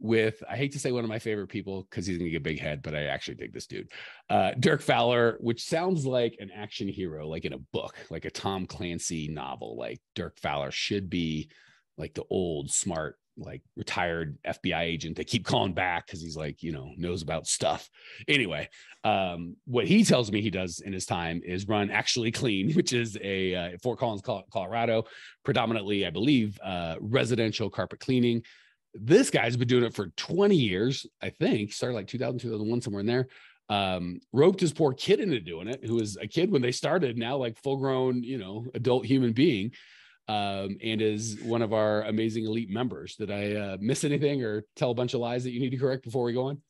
with I hate to say one of my favorite people because he's gonna get big head, but I actually dig this dude. Uh, Dirk Fowler, which sounds like an action hero, like in a book, like a Tom Clancy novel. Like Dirk Fowler should be like the old smart like retired FBI agent they keep calling back because he's like, you know, knows about stuff. Anyway, um, what he tells me he does in his time is run Actually Clean, which is a uh, Fort Collins, Colorado, predominantly, I believe, uh, residential carpet cleaning this guy's been doing it for 20 years, I think, started like 2000, 2001, somewhere in there. Um, roped his poor kid into doing it, who was a kid when they started, now like full grown, you know, adult human being, um, and is one of our amazing elite members. Did I uh, miss anything or tell a bunch of lies that you need to correct before we go on?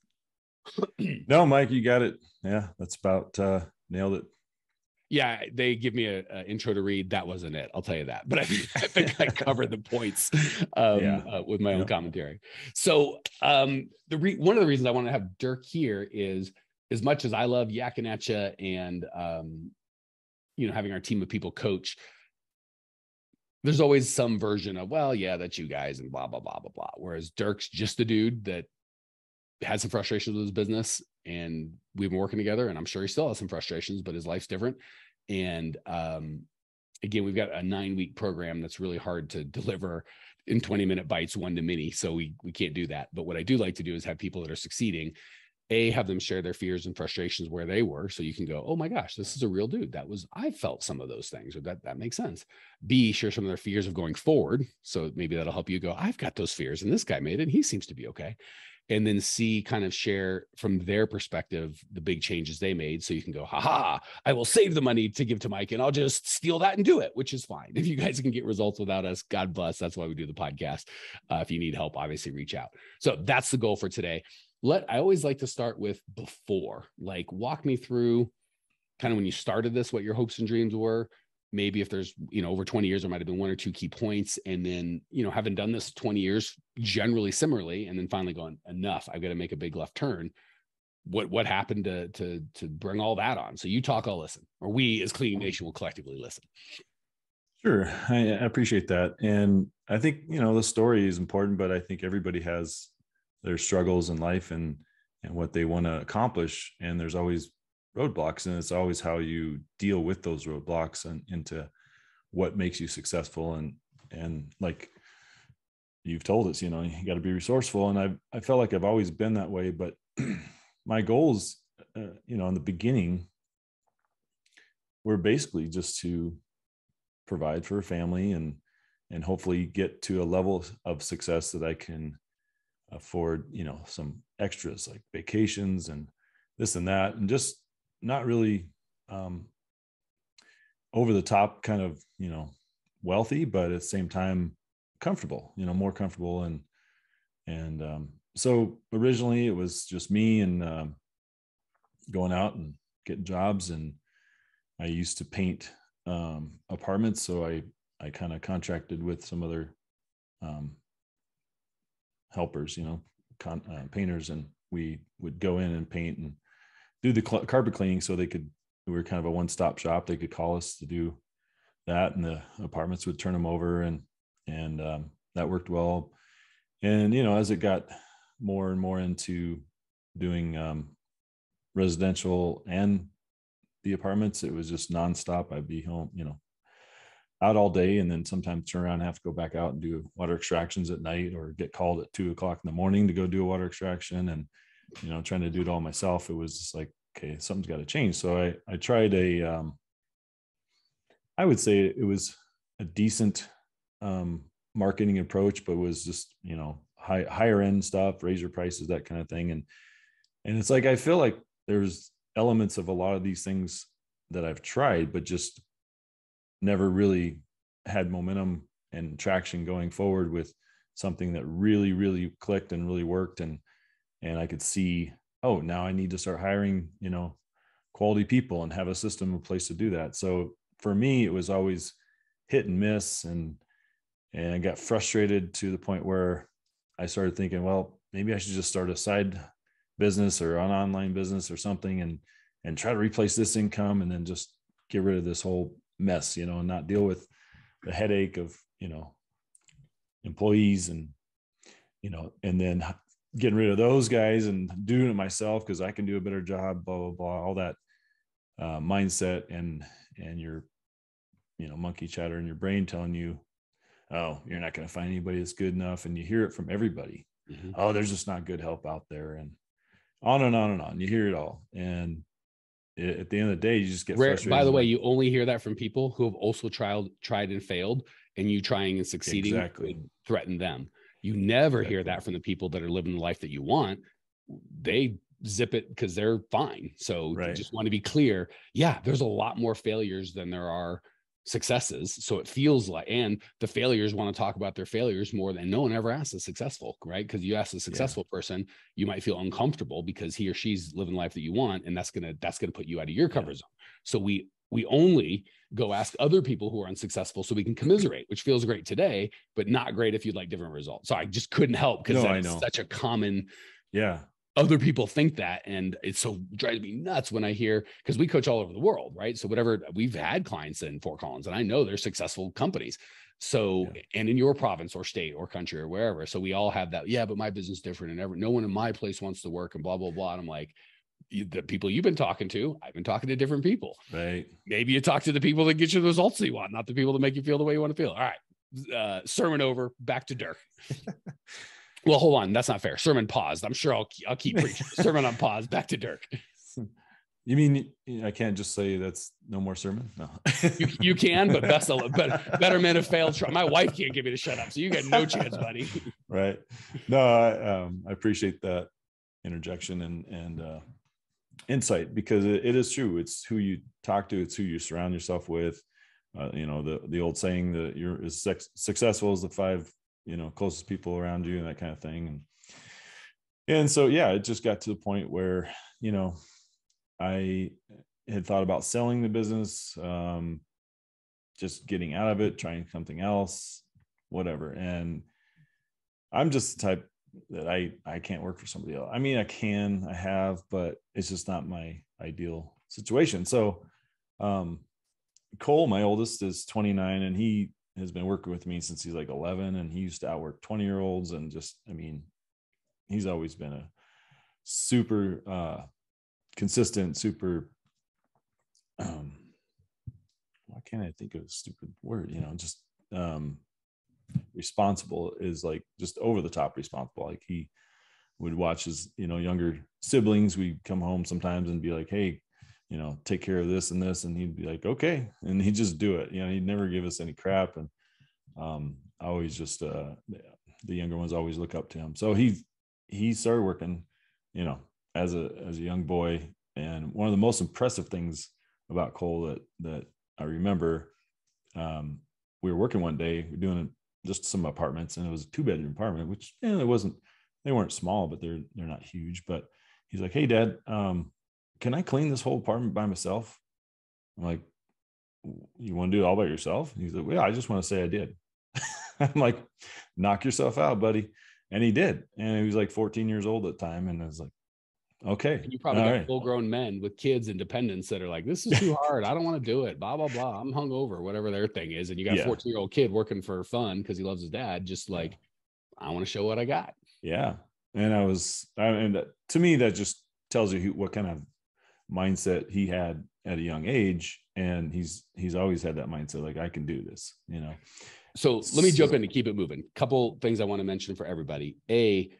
no, Mike, you got it. Yeah, that's about uh, nailed it yeah, they give me a, a, intro to read. That wasn't it. I'll tell you that. But I, I think I covered the points um, yeah. uh, with my own commentary. So um, the re- one of the reasons I want to have Dirk here is as much as I love yakking at you and um, you know having our team of people coach. There's always some version of well, yeah, that's you guys and blah blah blah blah blah. Whereas Dirk's just the dude that had some frustrations with his business and we've been working together and i'm sure he still has some frustrations but his life's different. And um, again we've got a nine week program that's really hard to deliver in 20 minute bites one to many so we we can't do that. But what i do like to do is have people that are succeeding a have them share their fears and frustrations where they were so you can go oh my gosh this is a real dude. That was i felt some of those things or that that makes sense. B share some of their fears of going forward so maybe that'll help you go i've got those fears and this guy made it he seems to be okay and then see kind of share from their perspective the big changes they made. So you can go haha i will save the money to give to mike and i'll just steal that and do it which is fine. If you guys can get results without us god bless. That's why we do the podcast. Uh, if you need help obviously reach out. So that's the goal for today. Let i always like to start with before. Like walk me through kind of when you started this what your hopes and dreams were maybe if there's you know over 20 years there might have been one or two key points. And then you know having done this 20 years generally similarly and then finally going enough i've got to make a big left turn. What what happened to to to bring all that on? So you talk i'll listen or we as clean nation will collectively listen. Sure i appreciate that. And i think you know the story is important but i think everybody has their struggles in life and and what they want to accomplish. And there's always roadblocks and it's always how you deal with those roadblocks and into what makes you successful. And and like you've told us you know you got to be resourceful. And i i felt like i've always been that way but my goals uh, you know in the beginning were basically just to provide for a family and and hopefully get to a level of success that i can afford you know some extras like vacations and this and that and just not really um, over the top kind of you know wealthy but at the same time comfortable you know more comfortable and and um, so originally it was just me and um, going out and getting jobs and i used to paint um, apartments. So i i kind of contracted with some other um, helpers you know con- uh, painters and we would go in and paint and do the cl- carpet cleaning so they could we were kind of a one-stop shop. They could call us to do that and the apartments would turn them over and and um, that worked well. And you know as it got more and more into doing um, residential and the apartments it was just nonstop. I'd be home you know out all day and then sometimes turn around and have to go back out and do water extractions at night or get called at two o'clock in the morning to go do a water extraction. And you know, trying to do it all myself, it was just like, okay, something's got to change. So I, I tried a, um, I would say it was a decent um, marketing approach, but was just, you know, high, higher end stuff, raise your prices, that kind of thing. And, and it's like, I feel like there's elements of a lot of these things that I've tried, but just never really had momentum and traction going forward with something that really, really clicked and really worked. And, and I could see, oh, now I need to start hiring, you know, quality people and have a system, a place to do that. So for me, it was always hit and miss, and and I got frustrated to the point where I started thinking, well, maybe I should just start a side business or an online business or something, and and try to replace this income, and then just get rid of this whole mess, you know, and not deal with the headache of you know employees and you know, and then getting rid of those guys and doing it myself because I can do a better job, blah blah blah, all that uh, mindset and and your you know monkey chatter in your brain telling you, oh, you're not going to find anybody that's good enough, and you hear it from everybody. Mm-hmm. Oh, there's just not good help out there, and on and on and on. You hear it all, and it, at the end of the day, you just get Rare, By the way, you only hear that from people who have also tried tried and failed, and you trying and succeeding exactly threaten them. You never hear that from the people that are living the life that you want. They zip it because they're fine. So right. just want to be clear. Yeah, there's a lot more failures than there are successes. So it feels like, and the failures want to talk about their failures more than no one ever asks a successful, right? Because you ask a successful yeah. person, you might feel uncomfortable because he or she's living the life that you want, and that's gonna that's gonna put you out of your cover yeah. zone. So we we only go ask other people who are unsuccessful so we can commiserate, which feels great today, but not great if you'd like different results. So I just couldn't help because no, that's such a common. Yeah. Other people think that. And it's so drives me nuts when I hear because we coach all over the world, right? So whatever we've had clients in Fort Collins, and I know they're successful companies. So, yeah. and in your province or state or country or wherever. So we all have that. Yeah, but my business different and ever no one in my place wants to work and blah, blah, blah. And I'm like, the people you've been talking to, I've been talking to different people. Right. Maybe you talk to the people that get you the results that you want, not the people that make you feel the way you want to feel. All right. Uh, sermon over. Back to Dirk. well, hold on. That's not fair. Sermon paused. I'm sure I'll I'll keep preaching. sermon on pause. Back to Dirk. You mean I can't just say that's no more sermon? No, you, you can, but best of, better, better men have failed. My wife can't get me to shut up, so you got no chance, buddy. Right? No, I, um, I appreciate that interjection and and uh, insight because it, it is true. It's who you talk to. It's who you surround yourself with. Uh, you know the the old saying that you're as successful as the five you know closest people around you and that kind of thing. And and so yeah, it just got to the point where you know I had thought about selling the business, um, just getting out of it, trying something else, whatever. And I'm just the type that I I can't work for somebody else. I mean, I can, I have, but it's just not my ideal situation. So, um, Cole, my oldest, is 29, and he has been working with me since he's like 11, and he used to outwork 20 year olds, and just, I mean, he's always been a super uh, consistent, super. Um, why can't I think of a stupid word? You know, just um, responsible is like just over the top responsible. Like he would watch his, you know, younger siblings. We'd come home sometimes and be like, hey, you know, take care of this and this. And he'd be like, okay. And he'd just do it. You know, he'd never give us any crap. And um, I always just uh the younger ones always look up to him. So he he started working, you know, as a as a young boy. And one of the most impressive things about Cole that that I remember, um, we were working one day, we are doing just some apartments, and it was a two bedroom apartment, which yeah, it wasn't. They weren't small, but they're they're not huge. But he's like, "Hey, Dad, um, can I clean this whole apartment by myself?" I'm like, "You want to do it all by yourself?" He's like, "Well, yeah, I just want to say I did." I'm like, "Knock yourself out, buddy," and he did. And he was like 14 years old at the time, and I was like, Okay. And you probably All got right. full grown men with kids and dependents that are like, this is too hard. I don't want to do it. Blah, blah, blah. I'm hungover, whatever their thing is. And you got a 14 year old kid working for fun because he loves his dad, just like, I want to show what I got. Yeah. And I was, I and to me, that just tells you what kind of mindset he had at a young age. And he's, he's always had that mindset, like, I can do this, you know? So let me so, jump in to keep it moving. Couple things I want to mention for everybody. A,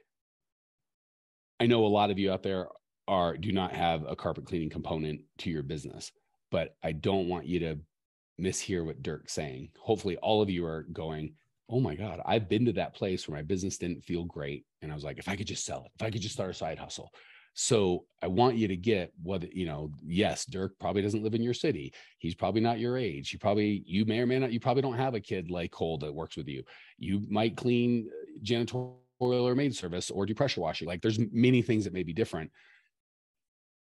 I know a lot of you out there are do not have a carpet cleaning component to your business, but I don't want you to mishear what Dirk's saying. Hopefully, all of you are going, Oh my God, I've been to that place where my business didn't feel great. And I was like, if I could just sell it, if I could just start a side hustle. So I want you to get what, you know, yes, Dirk probably doesn't live in your city. He's probably not your age. You probably, you may or may not, you probably don't have a kid like Cole that works with you. You might clean uh, janitorial boiler maid service or do pressure washing. Like there's many things that may be different.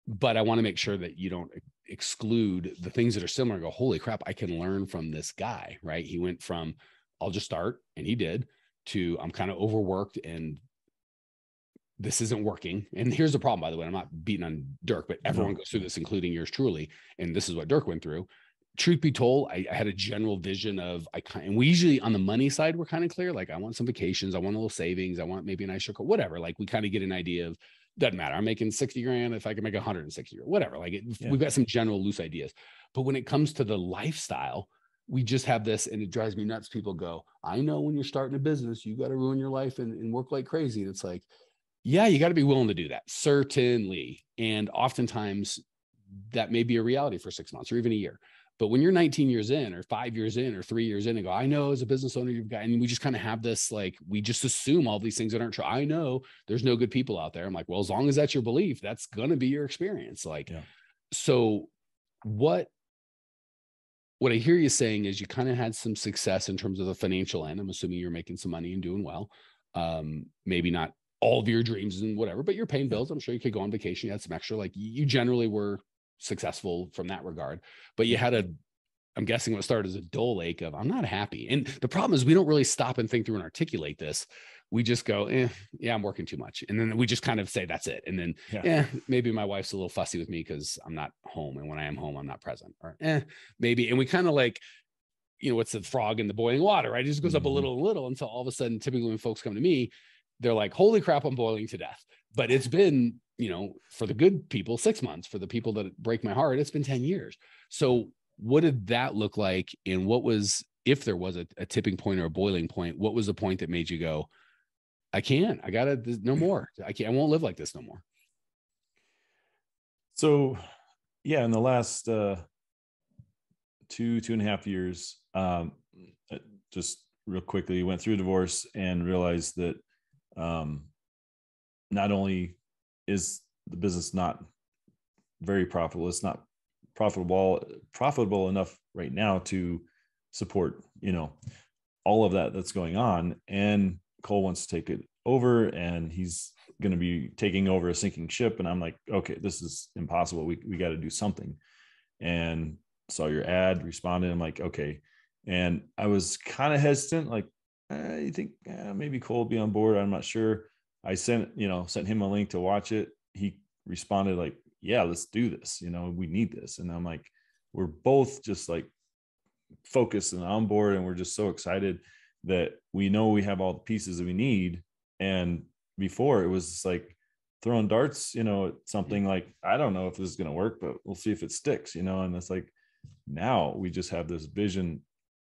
But I want to make sure that you don't exclude the things that are similar go, holy crap, I can learn from this guy, right? He went from I'll just start, and he did, to I'm kind of overworked and this isn't working. And here's the problem, by the way. I'm not beating on Dirk, but everyone no. goes through this, including yours truly. And this is what Dirk went through truth be told, I, I, had a general vision of I kind and we usually on the money side we're kind of clear. Like I want some vacations, I want a little savings, I want maybe a nice car, whatever. Like we kind of get an idea of doesn't matter. I'm making 60 grand if I can make 160 or whatever. Like it, yeah. we've got some general loose ideas. But when it comes to the lifestyle, we just have this and it drives me nuts. People go, I know when you're starting a business, you got to ruin your life and, and work like crazy. And it's like, yeah, you got to be willing to do that, certainly. And oftentimes that may be a reality for six months or even a year. But when you're 19 years in, or five years in, or three years in, and go, I know as a business owner, you've got, and we just kind of have this like, we just assume all these things that aren't true. I know there's no good people out there. I'm like, well, as long as that's your belief, that's going to be your experience. Like, yeah. so what, what I hear you saying is you kind of had some success in terms of the financial end. I'm assuming you're making some money and doing well. Um, maybe not all of your dreams and whatever, but you're paying bills. I'm sure you could go on vacation. You had some extra, like you generally were successful from that regard. But you had a, I'm guessing what started as a dull ache of I'm not happy. And the problem is we don't really stop and think through and articulate this. We just go, eh, yeah, I'm working too much. And then we just kind of say that's it. And then, yeah, eh, maybe my wife's a little fussy with me because I'm not home. And when I am home, I'm not present. Or eh, maybe. And we kind of like, you know, what's the frog in the boiling water, right? It just goes mm-hmm. up a mm-hmm. little and little until all of a sudden, typically when folks come to me, they're like, holy crap, I'm boiling to death. But it's been you know, for the good people, six months. For the people that break my heart, it's been 10 years. So, what did that look like? And what was, if there was a, a tipping point or a boiling point, what was the point that made you go, I can't, I gotta, no more. I can't, I won't live like this no more. So, yeah, in the last uh, two, two and a half years, um, just real quickly went through divorce and realized that um, not only is the business not very profitable? It's not profitable profitable enough right now to support you know all of that that's going on. And cole wants to take it over and he's going to be taking over a sinking ship. And i'm like okay this is impossible. We, we got to do something. And saw your ad responded. I'm like okay. And i was kind of hesitant like eh, you think eh, maybe cole will be on board? I'm not sure I sent, you know, sent him a link to watch it. He responded like, yeah, let's do this. You know, we need this. And I'm like, we're both just like focused and on board. And we're just so excited that we know we have all the pieces that we need. And before it was like throwing darts, you know, something like, I don't know if this is going to work, but we'll see if it sticks, you know? And it's like, now we just have this vision.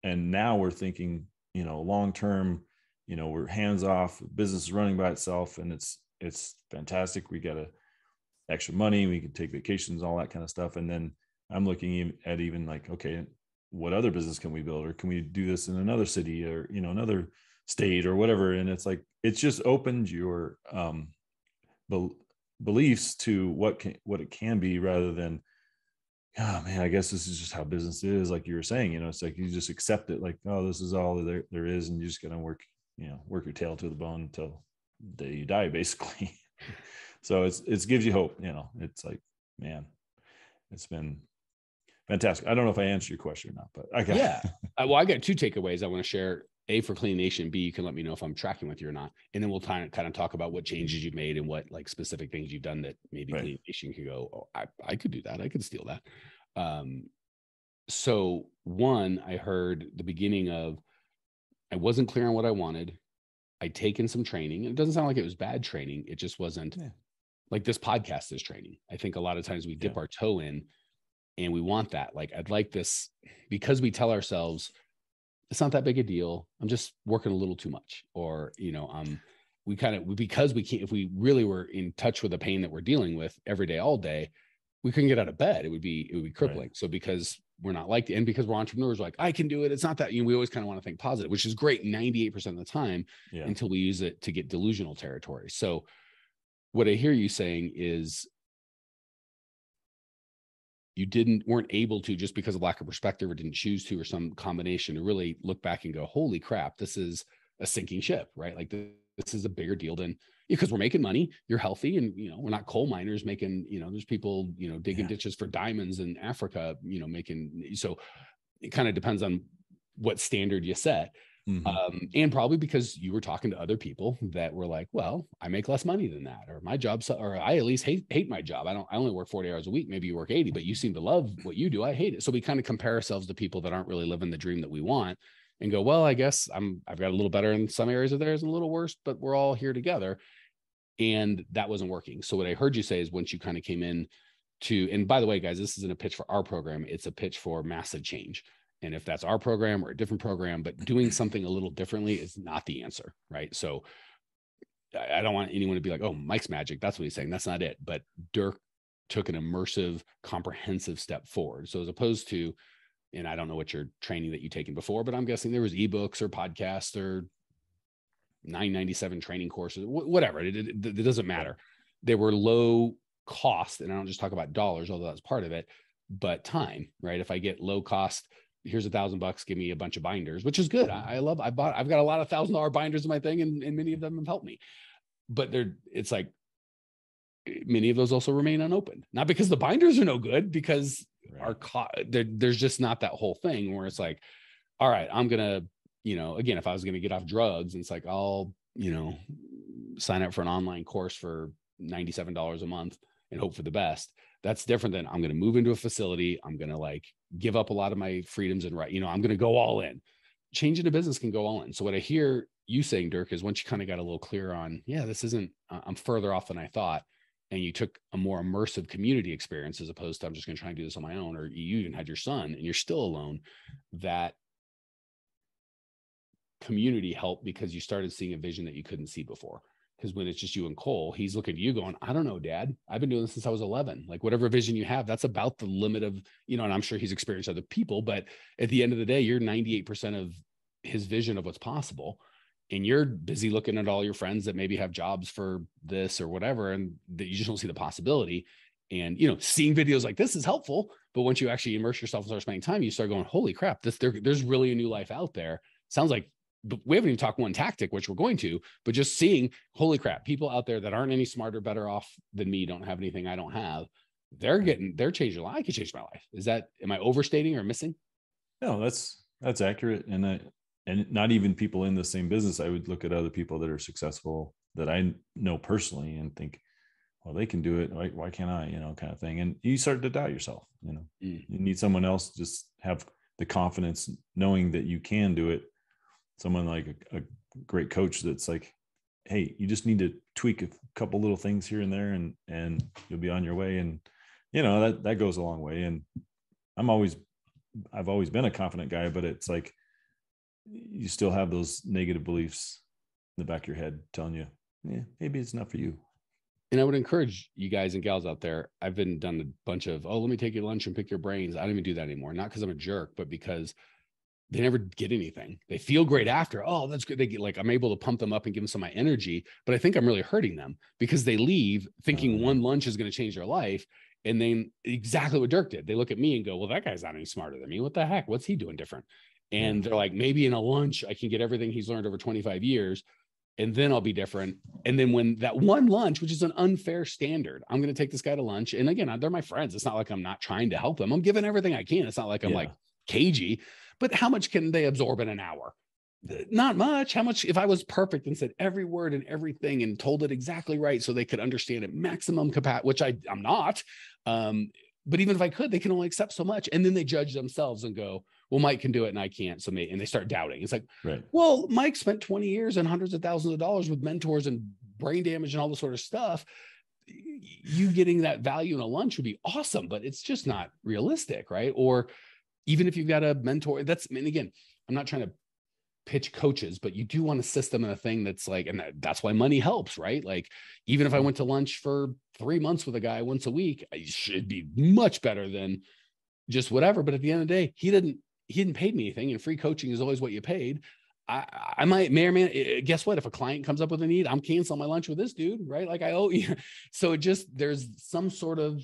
And now we're thinking, you know, long term, you know we're hands off business is running by itself and it's it's fantastic. We got a extra money we can take vacations all that kind of stuff. And then i'm looking at even like okay what other business can we build? Or can we do this in another city or you know another state or whatever? And it's like it's just opened your um be- beliefs to what can what it can be rather than oh man i guess this is just how business is like you were saying you know it's like you just accept it like oh this is all there, there is and you just gotta work you know work your tail to the bone until the day you die basically. So it's it gives you hope you know. It's like man it's been fantastic. I don't know if i answered your question or not but i got yeah. Well i got two takeaways i want to share. A for clean nation b you can let me know if i'm tracking with you or not. And then we'll kind of kind of talk about what changes you've made and what like specific things you've done that maybe right. clean nation can go oh I, I could do that. I could steal that. Um so one i heard the beginning of I wasn't clear on what I wanted. I'd taken some training. And it doesn't sound like it was bad training. It just wasn't yeah. like this podcast is training. I think a lot of times we dip yeah. our toe in and we want that. Like, I'd like this because we tell ourselves it's not that big a deal. I'm just working a little too much. Or, you know, um, we kind of because we can't if we really were in touch with the pain that we're dealing with every day, all day, we couldn't get out of bed. It would be it would be crippling. Right. So because we're not like and because we're entrepreneurs like i can do it it's not that you know we always kind of want to think positive which is great 98% of the time yeah. until we use it to get delusional territory so what i hear you saying is you didn't weren't able to just because of lack of perspective or didn't choose to or some combination to really look back and go holy crap this is a sinking ship right like this this is a bigger deal than because we're making money you're healthy and you know we're not coal miners making you know there's people you know digging yeah. ditches for diamonds in africa you know making so it kind of depends on what standard you set mm-hmm. um, and probably because you were talking to other people that were like well i make less money than that or my job or i at least hate hate my job i don't i only work 40 hours a week maybe you work 80 but you seem to love what you do i hate it so we kind of compare ourselves to people that aren't really living the dream that we want and go, well, I guess I'm I've got a little better in some areas of theirs and a little worse, but we're all here together. And that wasn't working. So what I heard you say is once you kind of came in to, and by the way, guys, this isn't a pitch for our program, it's a pitch for massive change. And if that's our program or a different program, but doing something a little differently is not the answer, right? So I don't want anyone to be like, oh, Mike's magic. That's what he's saying. That's not it. But Dirk took an immersive, comprehensive step forward. So as opposed to, and I don't know what your training that you taken before, but I'm guessing there was ebooks or podcasts or 997 training courses, whatever. It, it, it, doesn't matter. They were low cost, and I don't just talk about dollars, although that's part of it, but time, right? If I get low cost, here's a thousand bucks, give me a bunch of binders, which is good. I, I love. I bought. I've got a lot of thousand dollar binders in my thing, and, and many of them have helped me. But they're. It's like many of those also remain unopened, not because the binders are no good, because right. our co- there's just not that whole thing where it's like, all right, I'm gonna, you know, again, if I was gonna get off drugs, it's like I'll, you know, sign up for an online course for $97 a month and hope for the best. That's different than I'm going to move into a facility. I'm going to like give up a lot of my freedoms and right. You know, I'm going to go all in. Changing a business can go all in. So what I hear you saying, Dirk, is once you kind of got a little clear on, yeah, this isn't, I'm further off than I thought and you took a more immersive community experience as opposed to I'm just going to try and do this on my own, or you even had your son and you're still alone, that community help because you started seeing a vision that you couldn't see before. Because when it's just you and Cole, he's looking at you going, I don't know, dad. I've been doing this since I was 11. Like, whatever vision you have, that's about the limit of, you know, and I'm sure he's experienced other people, but at the end of the day, you're 98% of his vision of what's possible and you're busy looking at all your friends that maybe have jobs for this or whatever and that you just don't see the possibility and you know seeing videos like this is helpful but once you actually immerse yourself and start spending time you start going holy crap this there, there's really a new life out there sounds like we haven't even talked one tactic which we're going to but just seeing holy crap people out there that aren't any smarter better off than me don't have anything i don't have they're getting they're changing life i could change my life. Is that am i overstating or missing? No that's that's accurate and i and not even people in the same business. I would look at other people that are successful that i know personally and think well they can do it. Why, why can't i? You know kind of thing. And you start to doubt yourself you know? Mm. you need someone else just have the confidence knowing that you can do it someone like a, a great coach that's like hey you just need to tweak a couple little things here and there and and you'll be on your way and you know that that goes a long way and i'm always i've always been a confident guy but it's like you still have those negative beliefs in the back of your head telling you, yeah, maybe it's not for you. And I would encourage you guys and gals out there. I've been done a bunch of, oh, let me take you lunch and pick your brains. I don't even do that anymore. Not because I'm a jerk, but because they never get anything. They feel great after. Oh, that's good. They get like I'm able to pump them up and give them some of my energy, but I think I'm really hurting them because they leave thinking oh, one lunch is going to change their life. And then exactly what Dirk did. They look at me and go, Well, that guy's not any smarter than me. What the heck? What's he doing different? and mm. they're like maybe in a lunch i can get everything he's learned over 25 years and then i'll be different and then when that one lunch which is an unfair standard i'm going to take this guy to lunch and again they're my friends it's not like i'm not trying to help them i'm giving everything i can it's not like i'm yeah. like cagey but how much can they absorb in an hour not much how much if i was perfect and said every word and everything and told it exactly right so they could understand it maximum capacity which i i'm not um but even if i could they can only accept so much and then they judge themselves and go well, Mike can do it and I can't. So me, and they start doubting. It's like, right. well, Mike spent 20 years and hundreds of thousands of dollars with mentors and brain damage and all this sort of stuff. You getting that value in a lunch would be awesome, but it's just not realistic, right? Or even if you've got a mentor, that's, I mean, again, I'm not trying to pitch coaches, but you do want a system and a thing that's like, and that, that's why money helps, right? Like, even if I went to lunch for three months with a guy once a week, I should be much better than just whatever. But at the end of the day, he didn't he didn't pay me anything, and free coaching is always what you paid. I, I might may or may eh, guess what if a client comes up with a need, I'm canceling my lunch with this dude, right? Like I owe you. So it just there's some sort of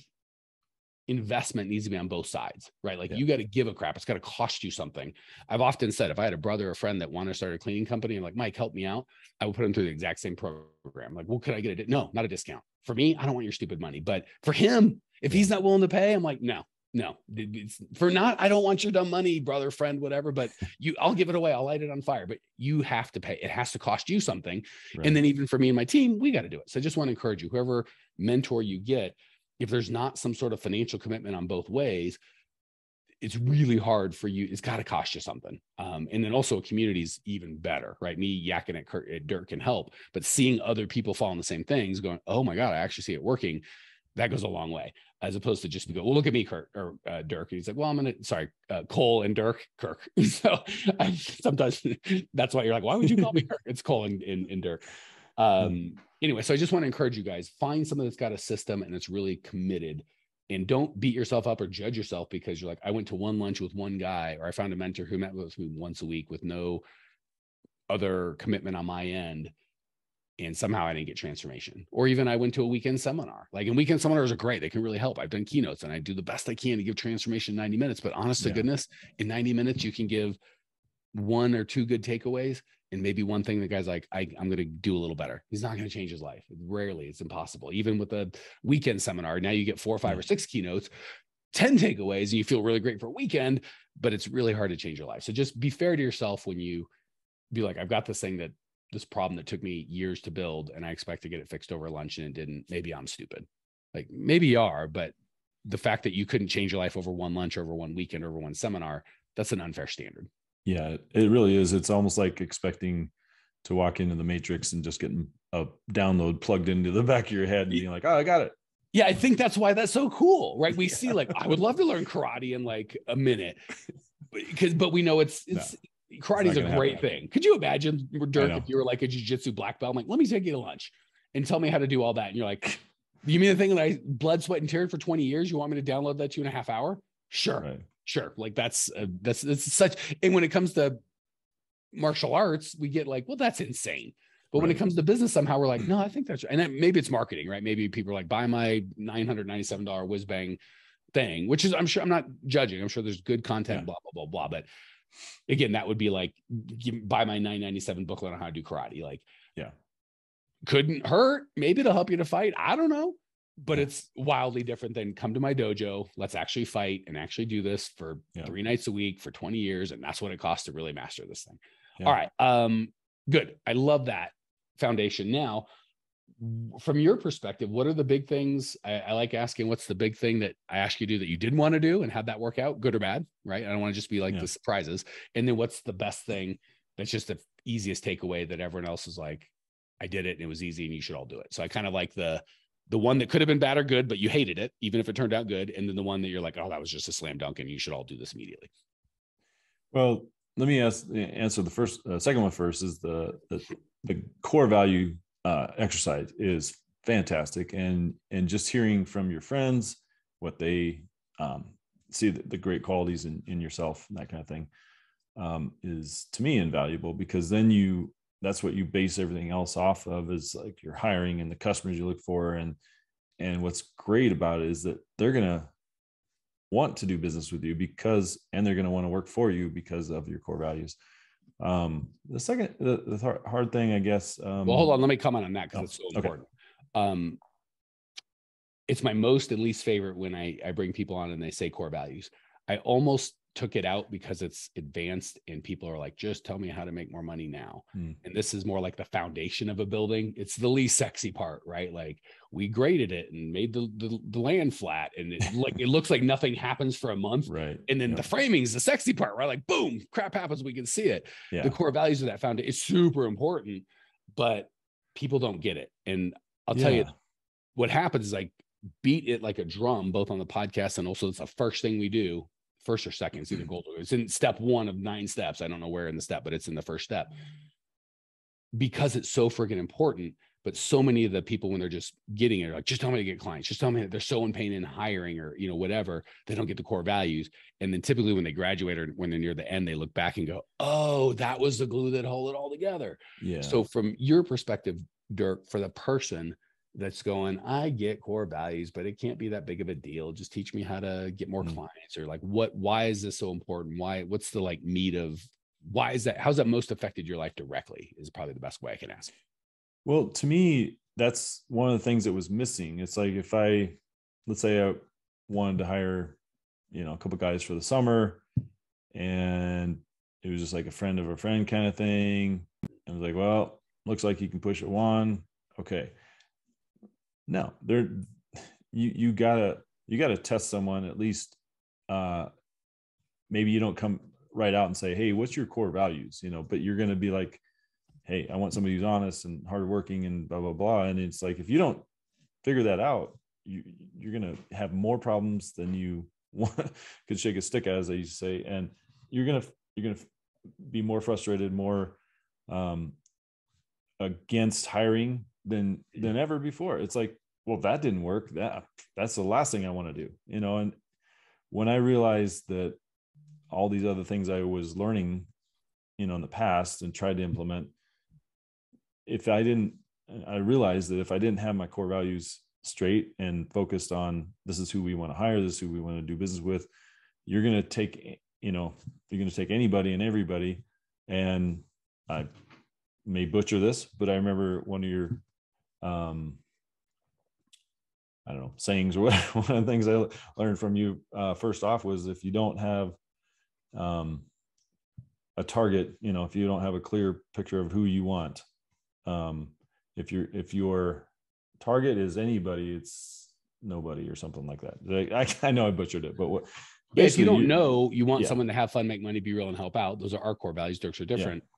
investment needs to be on both sides, right? Like Yeah. you got to give a crap. It's got to cost you something. I've often said if I had a brother or friend that wanted to start a cleaning company, I'm like, Mike, help me out. I would put him through the exact same program. Like, well, could I get a di-" no, not a discount for me? I don't want your stupid money, but for him, if he's not willing to pay, I'm like, no, no, it's- for not, I don't want your dumb money, brother, friend, whatever. But you, I'll give it away. I'll light it on fire. But you have to pay. It has to cost you something. Right. And then even for me and my team, we got to do it. So I just want to encourage you, whoever mentor you get, if there's not some sort of financial commitment on both ways, it's really hard for you. It's got to cost you something. Um, and then also a community is even better, right? Me yakking at, Kurt, at Dirk can help, but seeing other people following the same things, going, "Oh my god, I actually see it working," that goes a long way. As opposed to just to go, "Well, look at me, Kurt or uh, Dirk," and he's like, "Well, I'm gonna sorry, uh, Cole and Dirk, Kirk." so I, sometimes that's why you're like, "Why would you call me Kirk?" It's Cole and, and, and Dirk. Um, anyway, so I just want to encourage you guys find someone that's got a system and it's really committed and don't beat yourself up or judge yourself because you're like, I went to one lunch with one guy, or I found a mentor who met with me once a week with no other commitment on my end. And somehow I didn't get transformation. Or even I went to a weekend seminar. Like, and weekend seminars are great. They can really help. I've done keynotes and I do the best I can to give transformation in 90 minutes. But honest to goodness, in 90 minutes, you can give one or two good takeaways and maybe one thing the guy's like, I, I'm going to do a little better. He's not going to change his life. Rarely, it's impossible. Even with a weekend seminar, now you get four or five or six keynotes, 10 takeaways, and you feel really great for a weekend, but it's really hard to change your life. So just be fair to yourself when you be like, I've got this thing that this problem that took me years to build, and I expect to get it fixed over lunch and it didn't. Maybe I'm stupid. Like maybe you are, but the fact that you couldn't change your life over one lunch, over one weekend, over one seminar, that's an unfair standard. Yeah, it really is. It's almost like expecting to walk into the matrix and just getting a download plugged into the back of your head and being like, "Oh, I got it." Yeah, I think that's why that's so cool, right? We see like I would love to learn karate in like a minute, because but we know it's No, karate is a great happen. thing. Could you imagine, Dirk, if you were like a jujitsu black belt? I'm like, let me take you to lunch and tell me how to do all that. And you're like, you mean the thing that I blood, sweat, and tears for 20 years? You want me to download that you in a half hour? Sure, Right. Sure. Like that's uh, that's that's such. And when it comes to martial arts, we get like, well, that's insane. But when it comes to business, somehow we're like, no, I think that's and then maybe it's marketing, right? Maybe people are like, buy my nine hundred ninety seven dollar whiz bang thing, which is I'm sure I'm not judging. I'm sure there's good content, Yeah. blah blah blah blah. But again, that would be like buy my nine ninety seven booklet on how to do karate. Like, Yeah. couldn't hurt. Maybe it'll help you to fight. I don't know. But it's wildly different than come to my dojo. Let's actually fight and actually do this for Yeah. three nights a week for 20 years. And that's what it costs to really master this thing. Yeah. All right. Um, good. I love that foundation. Now, from your perspective, what are the big things? I, I like asking what's the big thing that I asked you to do that you didn't want to do and have that work out, good or bad, right? I don't want to just be like Yeah. the surprises. And then what's the best thing that's just the easiest takeaway that everyone else is like, I did it and it was easy and you should all do it. So I kind of like the the one that could have been bad or good, but you hated it, even if it turned out good. And then the one that you're like, oh, that was just a slam dunk and you should all do this immediately. Well, let me ask answer the first uh, second one first is the the, the core value uh, exercise is fantastic and and just hearing from your friends what they um, see the, the great qualities in, in yourself and that kind of thing um, is to me invaluable because then you that's what you base everything else off of is like your hiring and the customers you look for and and what's great about it is that they're gonna want to do business with you because and they're going to want to work for you because of your core values um the second the, the hard- hard thing i guess um Well, hold on. Let me comment on that because oh, it's so okay. important. Um, it's my most and least favorite when I, I bring people on and they say core values. I almost took it out because it's advanced and people are like, just tell me how to make more money now. Hmm. And this is more like the foundation of a building. It's the least sexy part, right? Like we graded it and made the, the, the land flat and it like it looks like nothing happens for a month. right And then Yep. the framing is the sexy part, right? Like boom, crap happens, we can see it yeah the core values of that foundation is super important, but people don't get it. And I'll tell you what happens is I beat it like a drum, both on the podcast and also it's the first thing we do, first or second. It's either mm-hmm. gold. It's in step one of nine steps. I don't know where in the step, but it's in the first step because it's so freaking important. But so many of the people, when they're just getting it, are like, just tell me to get clients, just tell me that they're so in pain in hiring or, you know, whatever, they don't get the core values. And then typically when they graduate or when they're near the end, they look back and go, oh, that was the glue that held it all together. yeah So, from your perspective, Dirk, for the person, that's going, I get core values, but it can't be that big of a deal. Just teach me how to get more mm-hmm. clients or like what why is this so important? Why what's the like meat of why is that how's that most affected your life directly is probably the best way I can ask. Well, to me, that's one of the things that was missing. It's like if I let's say I wanted to hire, you know, a couple guys for the summer and it was just like a friend of a friend kind of thing. I was like, well, looks like you can push it one. Okay. No, there you you gotta you gotta test someone at least uh maybe you don't come right out and say, Hey, what's your core values? You know, but you're gonna be like, Hey, I want somebody who's honest and hardworking and blah blah blah. And it's like if you don't figure that out, you you're gonna have more problems than you want, could shake a stick at, as I used to say, and you're gonna you're gonna be more frustrated, more um, against hiring than than ever before. It's like, well, that didn't work. That that's the last thing I want to do, you know. And when I realized that all these other things I was learning, you know, in the past and tried to implement, if I didn't, I realized that if I didn't have my core values straight and focused on this is who we want to hire, this is who we want to do business with, you're going to take, you know, you're going to take anybody and everybody. And I may butcher this, but I remember one of your, um, I don't know, sayings or whatever. One of the things I learned from you uh, first off was if you don't have um, a target, you know, if you don't have a clear picture of who you want, um, if you're if your target is anybody, it's nobody or something like that. I, I know I butchered it, but what? Yeah, if you don't you, know, you want yeah. someone to have fun, make money, be real, and help out. Those are our core values. Dirk's are different. Yeah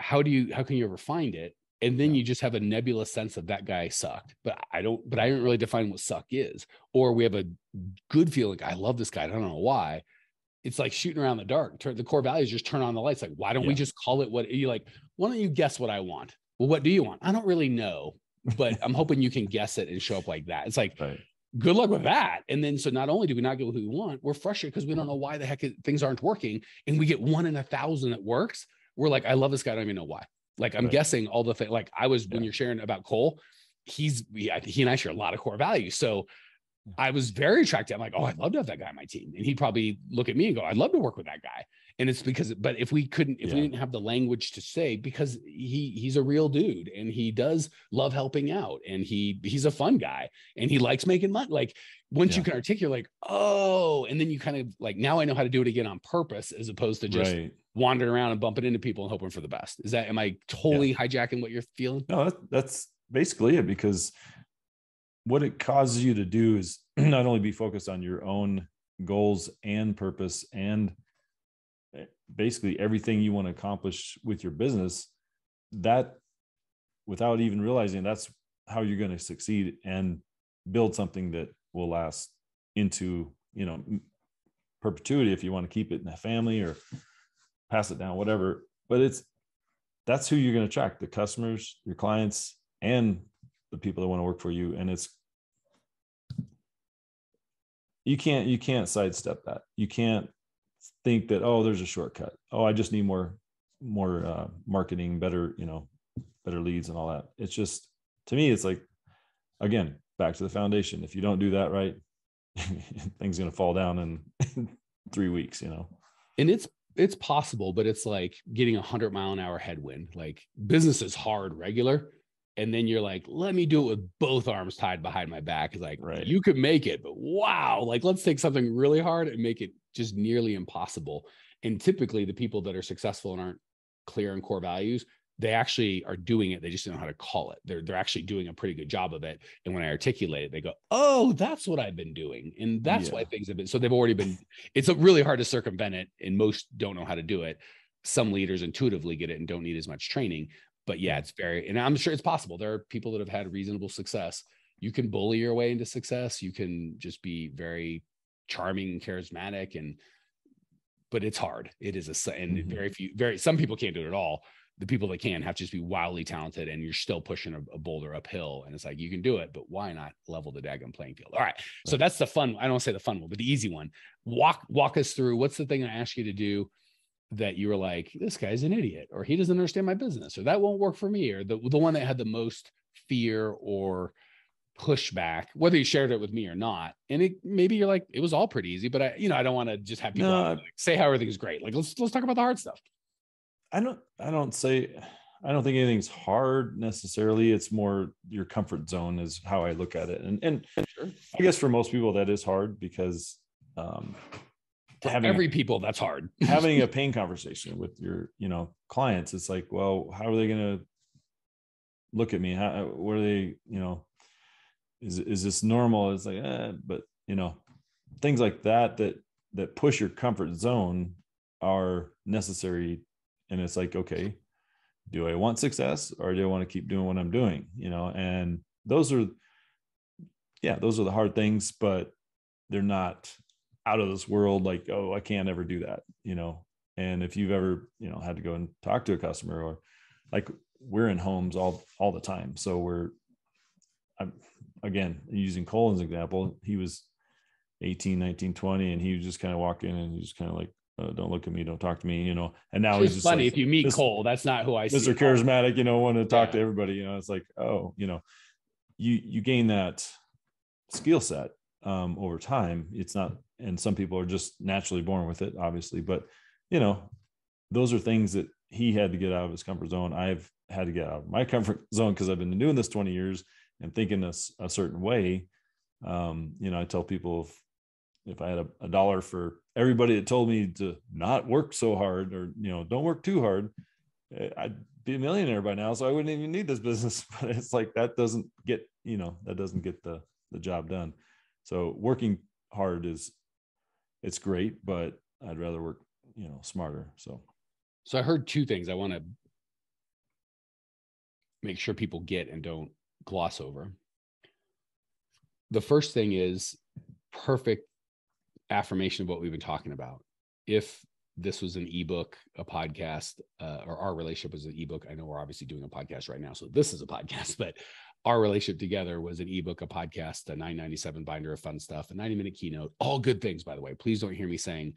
how do you how can you ever find it and then yeah. you just have a nebulous sense of that guy sucked but i don't but i didn't really define what suck is or we have a good feeling i love this guy i don't know why it's like shooting around the dark turn the core values just turn on the lights like why don't yeah. we just call it what you like why don't you guess what i want well what do you want i don't really know but i'm hoping you can guess it and show up like that it's like right. good luck with that and then so not only do we not get what we want we're frustrated because we don't know why the heck things aren't working and we get one in a thousand that works we're like, I love this guy. I don't even know why. Like, I'm right. guessing all the things. Like, I was yeah. when you're sharing about Cole, he's he, he and I share a lot of core values. So I was very attracted. I'm like, oh, I'd love to have that guy on my team. And he'd probably look at me and go, I'd love to work with that guy. And it's because, but if we couldn't, if yeah. we didn't have the language to say, because he he's a real dude and he does love helping out and he he's a fun guy and he likes making money. Like once yeah. you can articulate, like, oh, and then you kind of like now I know how to do it again on purpose as opposed to just right. Wandering around and bumping into people and hoping for the best. Is that am I totally yeah. hijacking what you're feeling? No, that's basically it because what it causes you to do is not only be focused on your own goals and purpose and eh, basically everything you want to accomplish with your business that without even realizing that's how you're going to succeed and build something that will last into you know perpetuity if you want to keep it in the family or pass it down whatever. But it's that's who you're going to attract the customers your clients and the people that want to work for you. And it's you can't you can't sidestep that. You can't think that oh there's a shortcut. Oh i just need more more uh, marketing better you know better leads and all that. It's just to me it's like again back to the foundation. If you don't do that right things going to fall down in three weeks you know? And it's it's possible but it's like getting a hundred mile an hour headwind like business is hard regular and then you're like, let me do it with both arms tied behind my back. It's like right. you could make it, but wow, like let's take something really hard and make it just nearly impossible. And typically, the people that are successful and aren't clear in core values, they actually are doing it. They just don't know how to call it. They're they're actually doing a pretty good job of it. And when I articulate it, they go, "Oh, that's what I've been doing," and that's yeah. why things have been. So they've already been. It's really hard to circumvent it, and most don't know how to do it some leaders intuitively get it and don't need as much training but yeah, it's very, and I'm sure it's possible. There are people that have had reasonable success. You can bully your way into success. You can just be very charming and charismatic, and but it's hard. It is a and mm-hmm. very few, very some people can't do it at all. The people that can have to just be wildly talented, and you're still pushing a, a boulder uphill. And it's like you can do it, but why not level the daggum playing field? All right. So that's the fun. I don't say the fun one, but the easy one. Walk walk us through. What's the thing I ask you to do? that you were like, this guy's an idiot, or he doesn't understand my business, or that won't work for me, or the the one that had the most fear or pushback, whether you shared it with me or not. And it maybe you're like, it was all pretty easy, but I, you know, I don't want to just have people no, like, say how everything's great. Like let's let's talk about the hard stuff. I don't I don't say I don't think anything's hard necessarily. It's more your comfort zone is how I look at it. And and sure. I guess for most people that is hard because um for having every people that's hard. having a pain conversation with your, you know, clients, it's like, well, how are they gonna look at me? How what are they, you know, is is this normal? It's like, eh, but you know, things like that that that push your comfort zone are necessary. And it's like, okay, do I want success or do I want to keep doing what I'm doing? You know, and those are, yeah, those are the hard things, but they're not out of this world. Like, oh, I can't ever do that, you know. And if you've ever, you know, had to go and talk to a customer or like we're in homes all all the time, so we're, I'm again using Colin's example. He was 18, 19, 20, and he just kind of walking and he just kind of like, uh, don't look at me, don't talk to me, you know. And now it's he's just funny like, if you meet Cole, that's not who I see. Mr. Charismatic, you know, want to talk yeah. to everybody. You know, it's like, oh, you know, you you gain that skill set um, over time. It's not, and some people are just naturally born with it, obviously. But you know, those are things that he had to get out of his comfort zone. I've had to get out of my comfort zone because I've been doing this 20 years and thinking a, a certain way. Um, you know, I tell people if if I had a, a, dollar for everybody that told me to not work so hard or you know don't work too hard, eh, I'd be a millionaire by now. So I wouldn't even need this business. But it's like that doesn't get you know that doesn't get the the job done. So working hard is it's great, but I'd rather work you know smarter. So so I heard two things I want to make sure people get and don't gloss over. The first thing is perfect affirmation of what we've been talking about. If this was an ebook, a podcast, uh, or our relationship was an ebook, I know we're obviously doing a podcast right now, so this is a podcast, but our relationship together was an ebook, a podcast, a 997 binder of fun stuff, a 90 minute keynote, all good things, by the way. Please don't hear me saying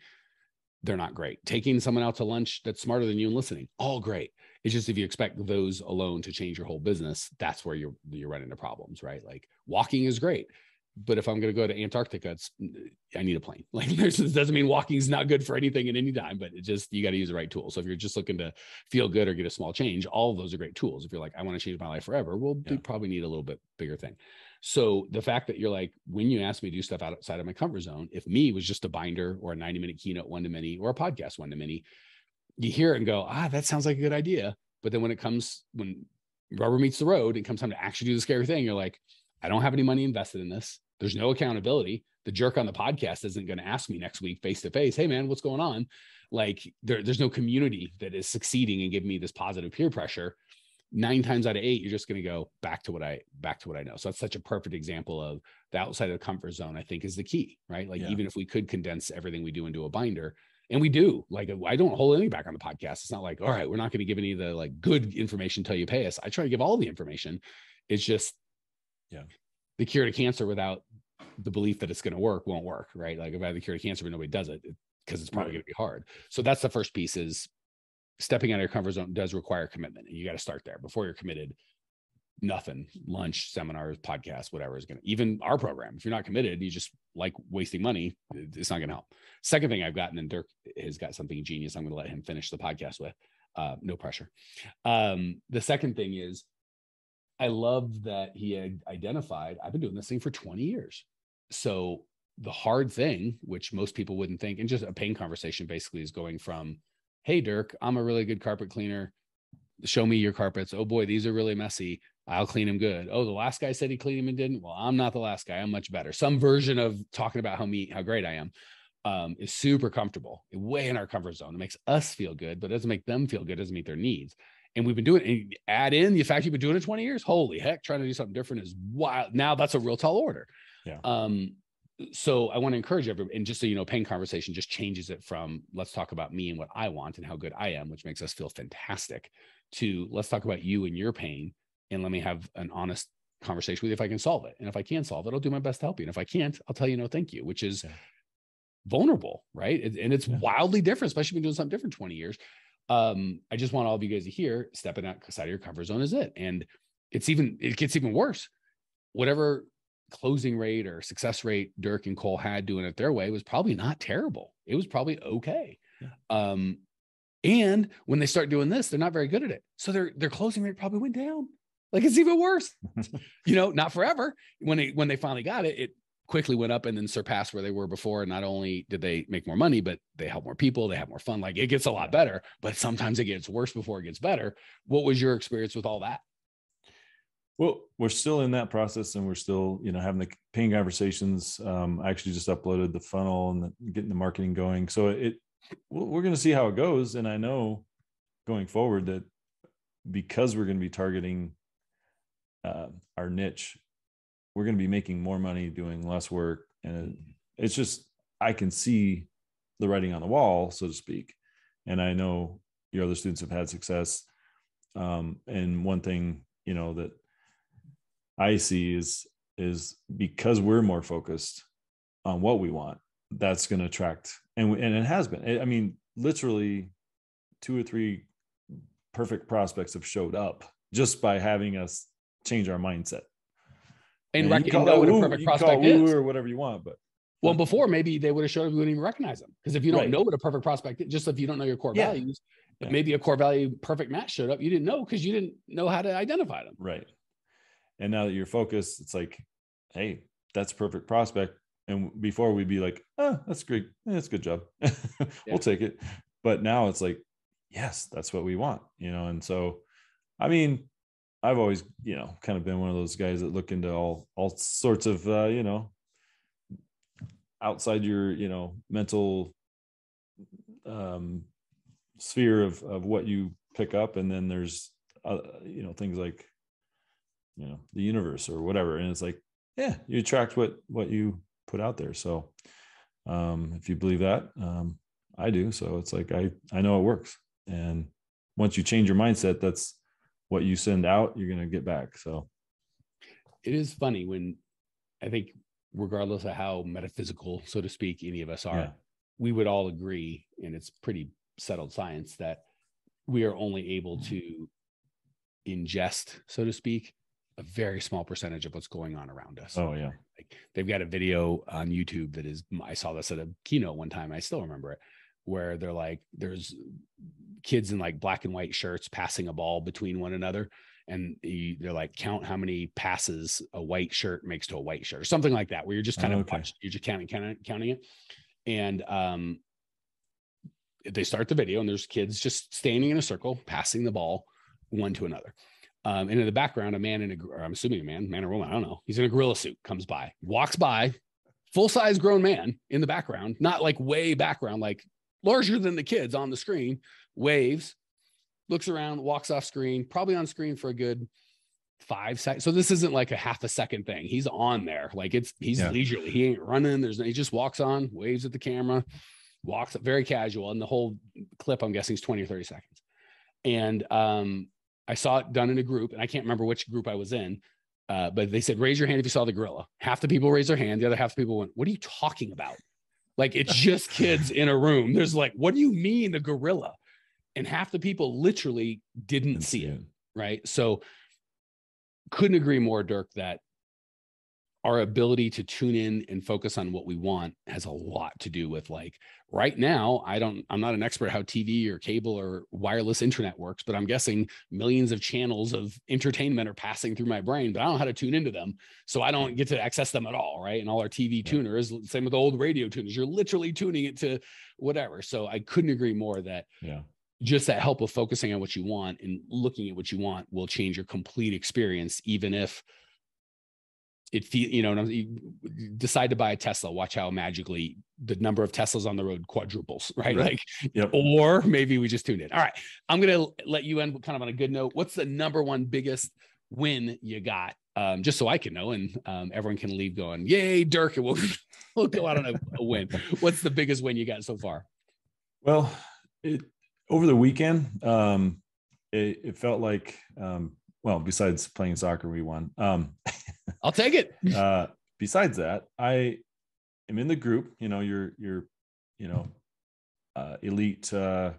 they're not great. Taking someone out to lunch that's smarter than you and listening, all great. It's just if you expect those alone to change your whole business, that's where you're you're running into problems, right? Like walking is great but if I'm going to go to Antarctica, it's I need a plane. Like there's this doesn't mean walking is not good for anything at any time, but it just you got to use the right tool. So if you're just looking to feel good or get a small change, all of those are great tools. If you're like, I want to change my life forever, well, yeah. you probably need a little bit bigger thing. So the fact that you're like, when you ask me to do stuff outside of my comfort zone, if me was just a binder or a 90 minute keynote one to many or a podcast one to many, you hear it and go, ah, that sounds like a good idea. But then when it comes, when rubber meets the road, it comes time to actually do the scary thing. You're like, I don't have any money invested in this. There's no accountability. The jerk on the podcast isn't going to ask me next week face to face, hey man, what's going on? Like there, there's no community that is succeeding and giving me this positive peer pressure. Nine times out of eight, you're just going to go back to what I back to what I know. So that's such a perfect example of the outside of the comfort zone. I think is the key, right? Like yeah. even if we could condense everything we do into a binder, and we do like i don't hold anything back on the podcast it's not like all right we're not going to give any of the like good information until you pay us i try to give all the information it's just yeah the cure to cancer without the belief that it's going to work won't work, right? Like if I have the cure to cancer, but nobody does it because it's probably right. going to be hard. So that's the first piece is stepping out of your comfort zone does require commitment. And you got to start there before you're committed. Nothing, lunch, seminars, podcasts, whatever is going to, even our program. If you're not committed, you just like wasting money, it's not going to help. Second thing I've gotten, and Dirk has got something genius I'm going to let him finish the podcast with. Uh, no pressure. Um, the second thing is I love that he had identified, I've been doing this thing for 20 years. So the hard thing, which most people wouldn't think, and just a pain conversation basically is going from, Hey, Dirk, I'm a really good carpet cleaner. Show me your carpets. Oh boy, these are really messy. I'll clean them good. Oh, the last guy said he cleaned them and didn't. Well, I'm not the last guy. I'm much better. Some version of talking about how me, how great I am, um, is super comfortable, way in our comfort zone. It makes us feel good, but it doesn't make them feel good. It doesn't meet their needs and we've been doing it. And add in the fact you've been doing it 20 years. Holy heck, trying to do something different is wild. Now that's a real tall order. Yeah. Um, so I want to encourage everyone, and just so you know, pain conversation just changes it from let's talk about me and what I want and how good I am, which makes us feel fantastic, to let's talk about you and your pain, and let me have an honest conversation with you if I can solve it. And if I can solve it, I'll do my best to help you. And if I can't, I'll tell you no, thank you, which is yeah. vulnerable, right? And it's yeah. wildly different, especially when doing something different 20 years um, I just want all of you guys to hear stepping outside of your comfort zone is it. And it's even it gets even worse. Whatever closing rate or success rate Dirk and Cole had doing it their way was probably not terrible. It was probably okay. Yeah. Um, and when they start doing this, they're not very good at it. So their their closing rate probably went down. Like it's even worse. you know, not forever. When they when they finally got it, it quickly went up and then surpassed where they were before. And not only did they make more money, but they help more people, they have more fun. Like it gets a lot better, but sometimes it gets worse before it gets better. What was your experience with all that? Well, we're still in that process and we're still, you know, having the pain conversations. Um, I actually just uploaded the funnel and the, getting the marketing going. So it, we're going to see how it goes. And I know going forward that because we're going to be targeting uh, our niche, we're going to be making more money doing less work. And it's just, I can see the writing on the wall, so to speak. And I know your other students have had success. Um, and one thing, you know, that I see is is because we're more focused on what we want, that's going to attract, and and it has been. I mean, literally, two or three perfect prospects have showed up just by having us change our mindset. And, you call know what a perfect prospect is, or whatever you want, but well, before maybe they would have showed up, you wouldn't even recognize them. Because if you don't right. know what a perfect prospect is, just if you don't know your core yeah. values, yeah. maybe a core value perfect match showed up, you didn't know because you didn't know how to identify them. Right. And now that you're focused, it's like, hey, that's a perfect prospect. And before we'd be like, oh, that's great. That's a good job. we'll take it. But now it's like, yes, that's what we want, you know? And so, I mean, I've always, you know, kind of been one of those guys that look into all, all sorts of, uh, you know, outside your, you know, mental um, sphere of, of what you pick up. And then there's, uh, you know, things like you know the universe or whatever. And it's like yeah you attract what what you put out there. So um if you believe that um i do. So it's like i i know it works. And once you change your mindset that's what you send out you're going to get back so it is funny when i think regardless of how metaphysical so to speak any of us are yeah. we would all agree and it's pretty settled science that we are only able mm-hmm. to ingest so to speak a very small percentage of what's going on around us. Oh yeah. Like they've got a video on YouTube that is I saw this at a keynote one time. I still remember it where they're like there's kids in like black and white shirts passing a ball between one another and they're like count how many passes a white shirt makes to a white shirt or something like that where you're just kind oh, of okay. you're just counting, counting counting it and um they start the video and there's kids just standing in a circle passing the ball one to another um, and in the background, a man in a, I'm assuming a man, man or woman, I don't know. He's in a gorilla suit, comes by, walks by, full size grown man in the background, not like way background, like larger than the kids on the screen, waves, looks around, walks off screen, probably on screen for a good five seconds. So this isn't like a half a second thing. He's on there. Like it's, he's yeah. leisurely. He ain't running. There's, he just walks on, waves at the camera, walks up very casual. And the whole clip, I'm guessing is 20 or 30 seconds. And, um, I saw it done in a group, and I can't remember which group I was in. Uh, but they said, raise your hand if you saw the gorilla. Half the people raised their hand. The other half the people went, what are you talking about? Like it's just kids in a room. There's like, what do you mean the gorilla? And half the people literally didn't see it. Right. So couldn't agree more, Dirk, that our ability to tune in and focus on what we want has a lot to do with like right now i don't i'm not an expert how tv or cable or wireless internet works but i'm guessing millions of channels of entertainment are passing through my brain but i don't know how to tune into them so i don't get to access them at all right? And all our tv tuners same with old radio tuners you're literally tuning it to whatever so i couldn't agree more that yeah. just that help of focusing on what you want and looking at what you want will change your complete experience even if it feel you know you decide to buy a tesla watch how magically the number of teslas on the road quadruples right, right. like yep. or maybe we just tuned in. All right i'm gonna let you end kind of on a good note. What's the number one biggest win you got? Um, just so i can know and um, everyone can leave going yay dirk and we'll, we'll go out on a, a win. What's the biggest win you got so far? Well it, over the weekend um, it, it felt like um, well, besides playing soccer, we won. Um, I'll take it. uh, besides that, I am in the group. You know, your your you know uh, elite uh,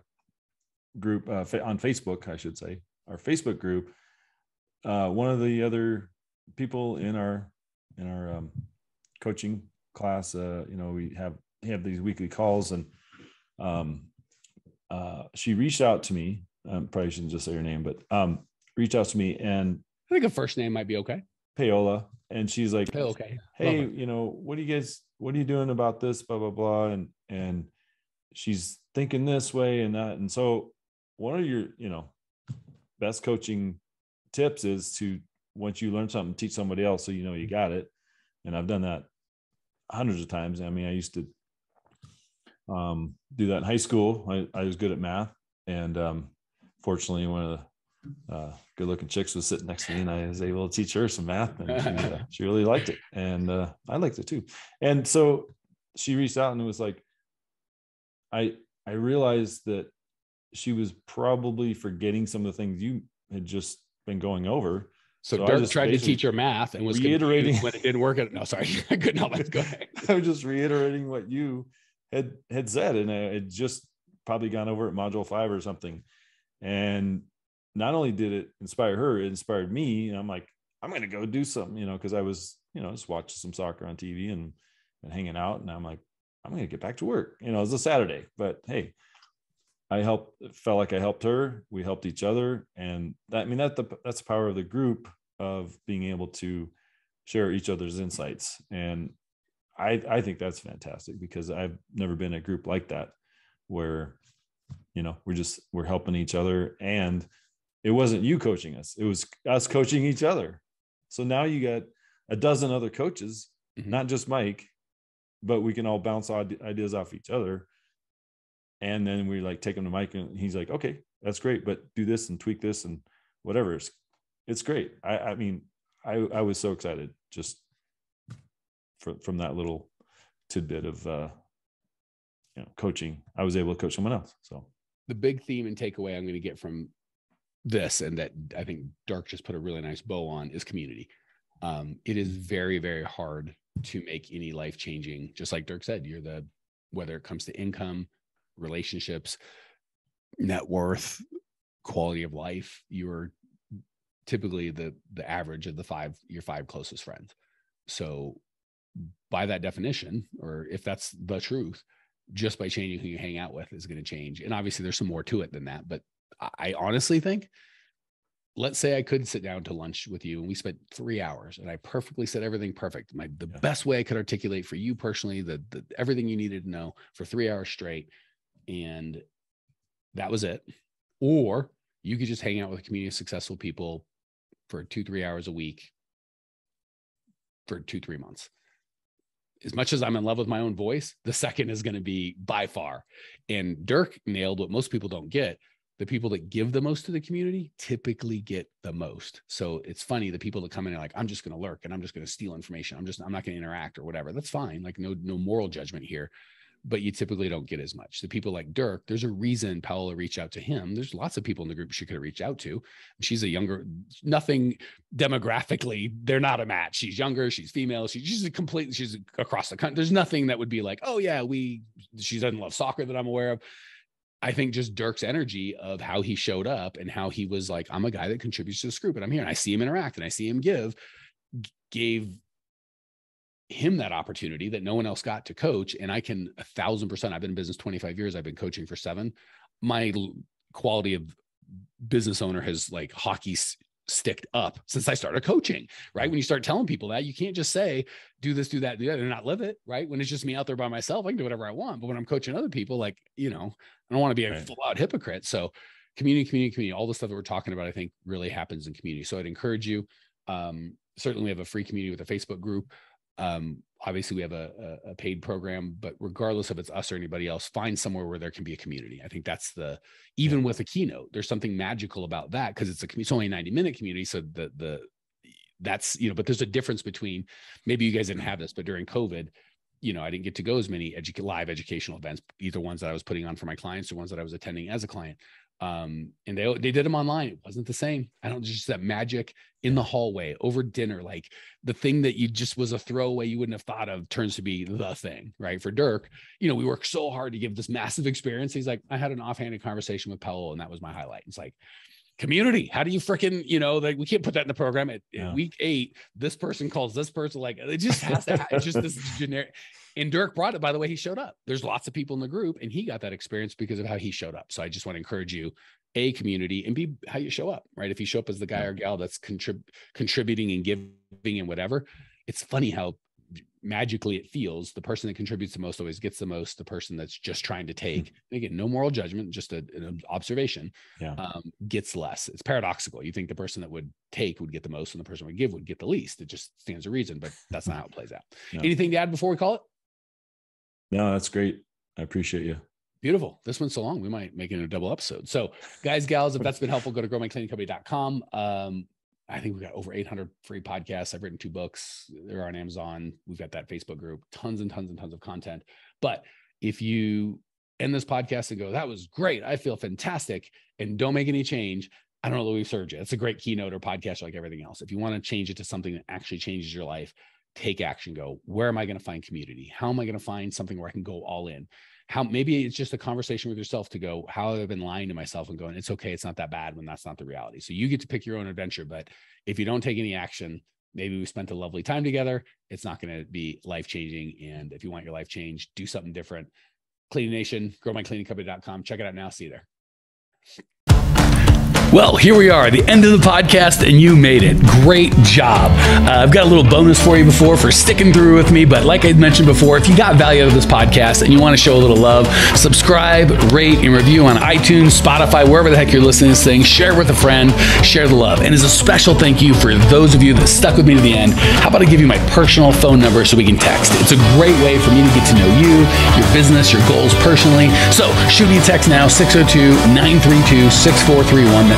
group uh, on Facebook, I should say, our Facebook group. uh, one of the other people in our in our um, coaching class, uh, you know, we have have these weekly calls, and um, uh, she reached out to me. Um, probably shouldn't just say her name, but um, reached out to me, and I think a first name might be okay. Paola, and she's like, okay, hey, you know, what do you guys, what are you doing about this, blah blah blah, and and she's thinking this way and that, and so one of your, you know, best coaching tips is to once you learn something, teach somebody else so you know you got it. And I've done that hundreds of times. I mean, I used to um, do that in high school. I, I was good at math, and um, fortunately, one of the uh, good-looking chicks was sitting next to me, and I was able to teach her some math, and she, uh, she really liked it, and uh, I liked it too. And so she reached out and was like, I I realized that she was probably forgetting some of the things you had just been going over. So, so Dirk tried to teach her math and was reiterating when it didn't work. At, no, sorry, I couldn't help it. Go ahead. I was just reiterating what you had had said, and I had just probably gone over at module five or something. And not only did it inspire her, it inspired me. And I'm like, I'm gonna go do something, you know, because I was, you know, just watching some soccer on TV and and hanging out. And I'm like, I'm gonna get back to work. You know, it was a Saturday, but hey, I helped felt like I helped her. We helped each other. And that I mean that the that's the power of the group of being able to share each other's insights. And I, I think that's fantastic because I've never been a group like that where, you know, we're just, we're helping each other. And it wasn't you coaching us, it was us coaching each other. So now you got a dozen other coaches, mm-hmm. not just Mike, but we can all bounce ideas off each other. And then we like take him to Mike and he's like, okay, that's great, but do this and tweak this and whatever. It's, it's great. I, I mean, I, I was so excited just from from that little tidbit of uh, you know coaching. I was able to coach someone else. So the big theme and takeaway I'm going to get from this, and that I think Dirk just put a really nice bow on, is community. Um, it is very very hard to make any life changing. Just like Dirk said, you're the whether it comes to income, relationships, net worth, quality of life, you're typically the the average of the five your five closest friends. So by that definition, or if that's the truth, just by changing who you hang out with is going to change. And obviously, there's some more to it than that. But I honestly think, let's say I could sit down to lunch with you and we spent three hours and I perfectly said everything perfect. My the yeah. best way I could articulate for you personally, the, the everything you needed to know for three hours straight. And that was it. Or you could just hang out with a community of successful people for two, three hours a week for two, three months as much as I'm in love with my own voice, the second is going to be by far. And Dirk nailed what most people don't get. The people that give the most to the community typically get the most. So it's funny the people that come in and like, I'm just going to lurk and I'm just going to steal information. I'm just, I'm not going to interact or whatever. That's fine. Like no, no moral judgment here but you typically don't get as much. The people like Dirk, there's a reason Paola reached out to him. There's lots of people in the group she could have reached out to. She's a younger, nothing demographically, they're not a match. She's younger, she's female, she, she's a complete, she's across the country. There's nothing that would be like, oh yeah, we, she doesn't love soccer that I'm aware of. I think just Dirk's energy of how he showed up and how he was like, I'm a guy that contributes to this group and I'm here and I see him interact and I see him give, gave him that opportunity that no one else got to coach. And I can a thousand percent, I've been in business 25 years. I've been coaching for seven. My quality of business owner has like hockey sticked up since I started coaching, right? When you start telling people that, you can't just say, do this, do that, do that, and not live it, right? When it's just me out there by myself, I can do whatever I want. But when I'm coaching other people, like, you know, I don't want to be a right. full out hypocrite. So community, community, community, all the stuff that we're talking about, I think really happens in community. So I'd encourage you. Um, certainly we have a free community with a Facebook group. Um, obviously, we have a, a, paid program, but regardless of it's us or anybody else, find somewhere where there can be a community. I think that's the even with a keynote, there's something magical about that because it's a it's only a 90 minute community, so the the that's you know, but there's a difference between maybe you guys didn't have this, but during COVID, you know, I didn't get to go as many edu- live educational events, either ones that I was putting on for my clients or ones that I was attending as a client um and they they did them online it wasn't the same i don't just that magic in the hallway over dinner like the thing that you just was a throwaway you wouldn't have thought of turns to be the thing right for dirk you know we worked so hard to give this massive experience he's like i had an offhanded conversation with Paola and that was my highlight it's like community. How do you freaking, you know, like we can't put that in the program at, yeah. week eight. This person calls this person like it just has to. it's just this generic. And Dirk brought it. By the way, he showed up. There's lots of people in the group, and he got that experience because of how he showed up. So I just want to encourage you a community and b how you show up right if you show up as the guy or gal that's contrib- contributing and giving and whatever it's funny how magically it feels the person that contributes the most always gets the most the person that's just trying to take mm-hmm. again no moral judgment just a, an observation yeah. um, gets less it's paradoxical you think the person that would take would get the most and the person would give would get the least it just stands to reason but that's not how it plays out no. anything to add before we call it no that's great i appreciate you Beautiful. This one's so long, we might make it a double episode. So, guys, gals, if that's been helpful, go to growmycleaningcompany.com. Um, I think we've got over 800 free podcasts. I've written two books. They're on Amazon. We've got that Facebook group, tons and tons and tons of content. But if you end this podcast and go, that was great, I feel fantastic, and don't make any change, I don't know Louis served you. It's a great keynote or podcast like everything else. If you want to change it to something that actually changes your life, take action. Go, where am I going to find community? How am I going to find something where I can go all in? how maybe it's just a conversation with yourself to go how have i been lying to myself and going it's okay it's not that bad when that's not the reality so you get to pick your own adventure but if you don't take any action maybe we spent a lovely time together it's not going to be life changing and if you want your life changed do something different cleaning nation growmycleaningcompany.com check it out now see you there well, here we are, the end of the podcast, and you made it. Great job. Uh, I've got a little bonus for you before for sticking through with me. But like I mentioned before, if you got value out of this podcast and you want to show a little love, subscribe, rate, and review on iTunes, Spotify, wherever the heck you're listening to this thing. Share with a friend, share the love. And as a special thank you for those of you that stuck with me to the end, how about I give you my personal phone number so we can text? It's a great way for me to get to know you, your business, your goals personally. So shoot me a text now, 602 932 6431.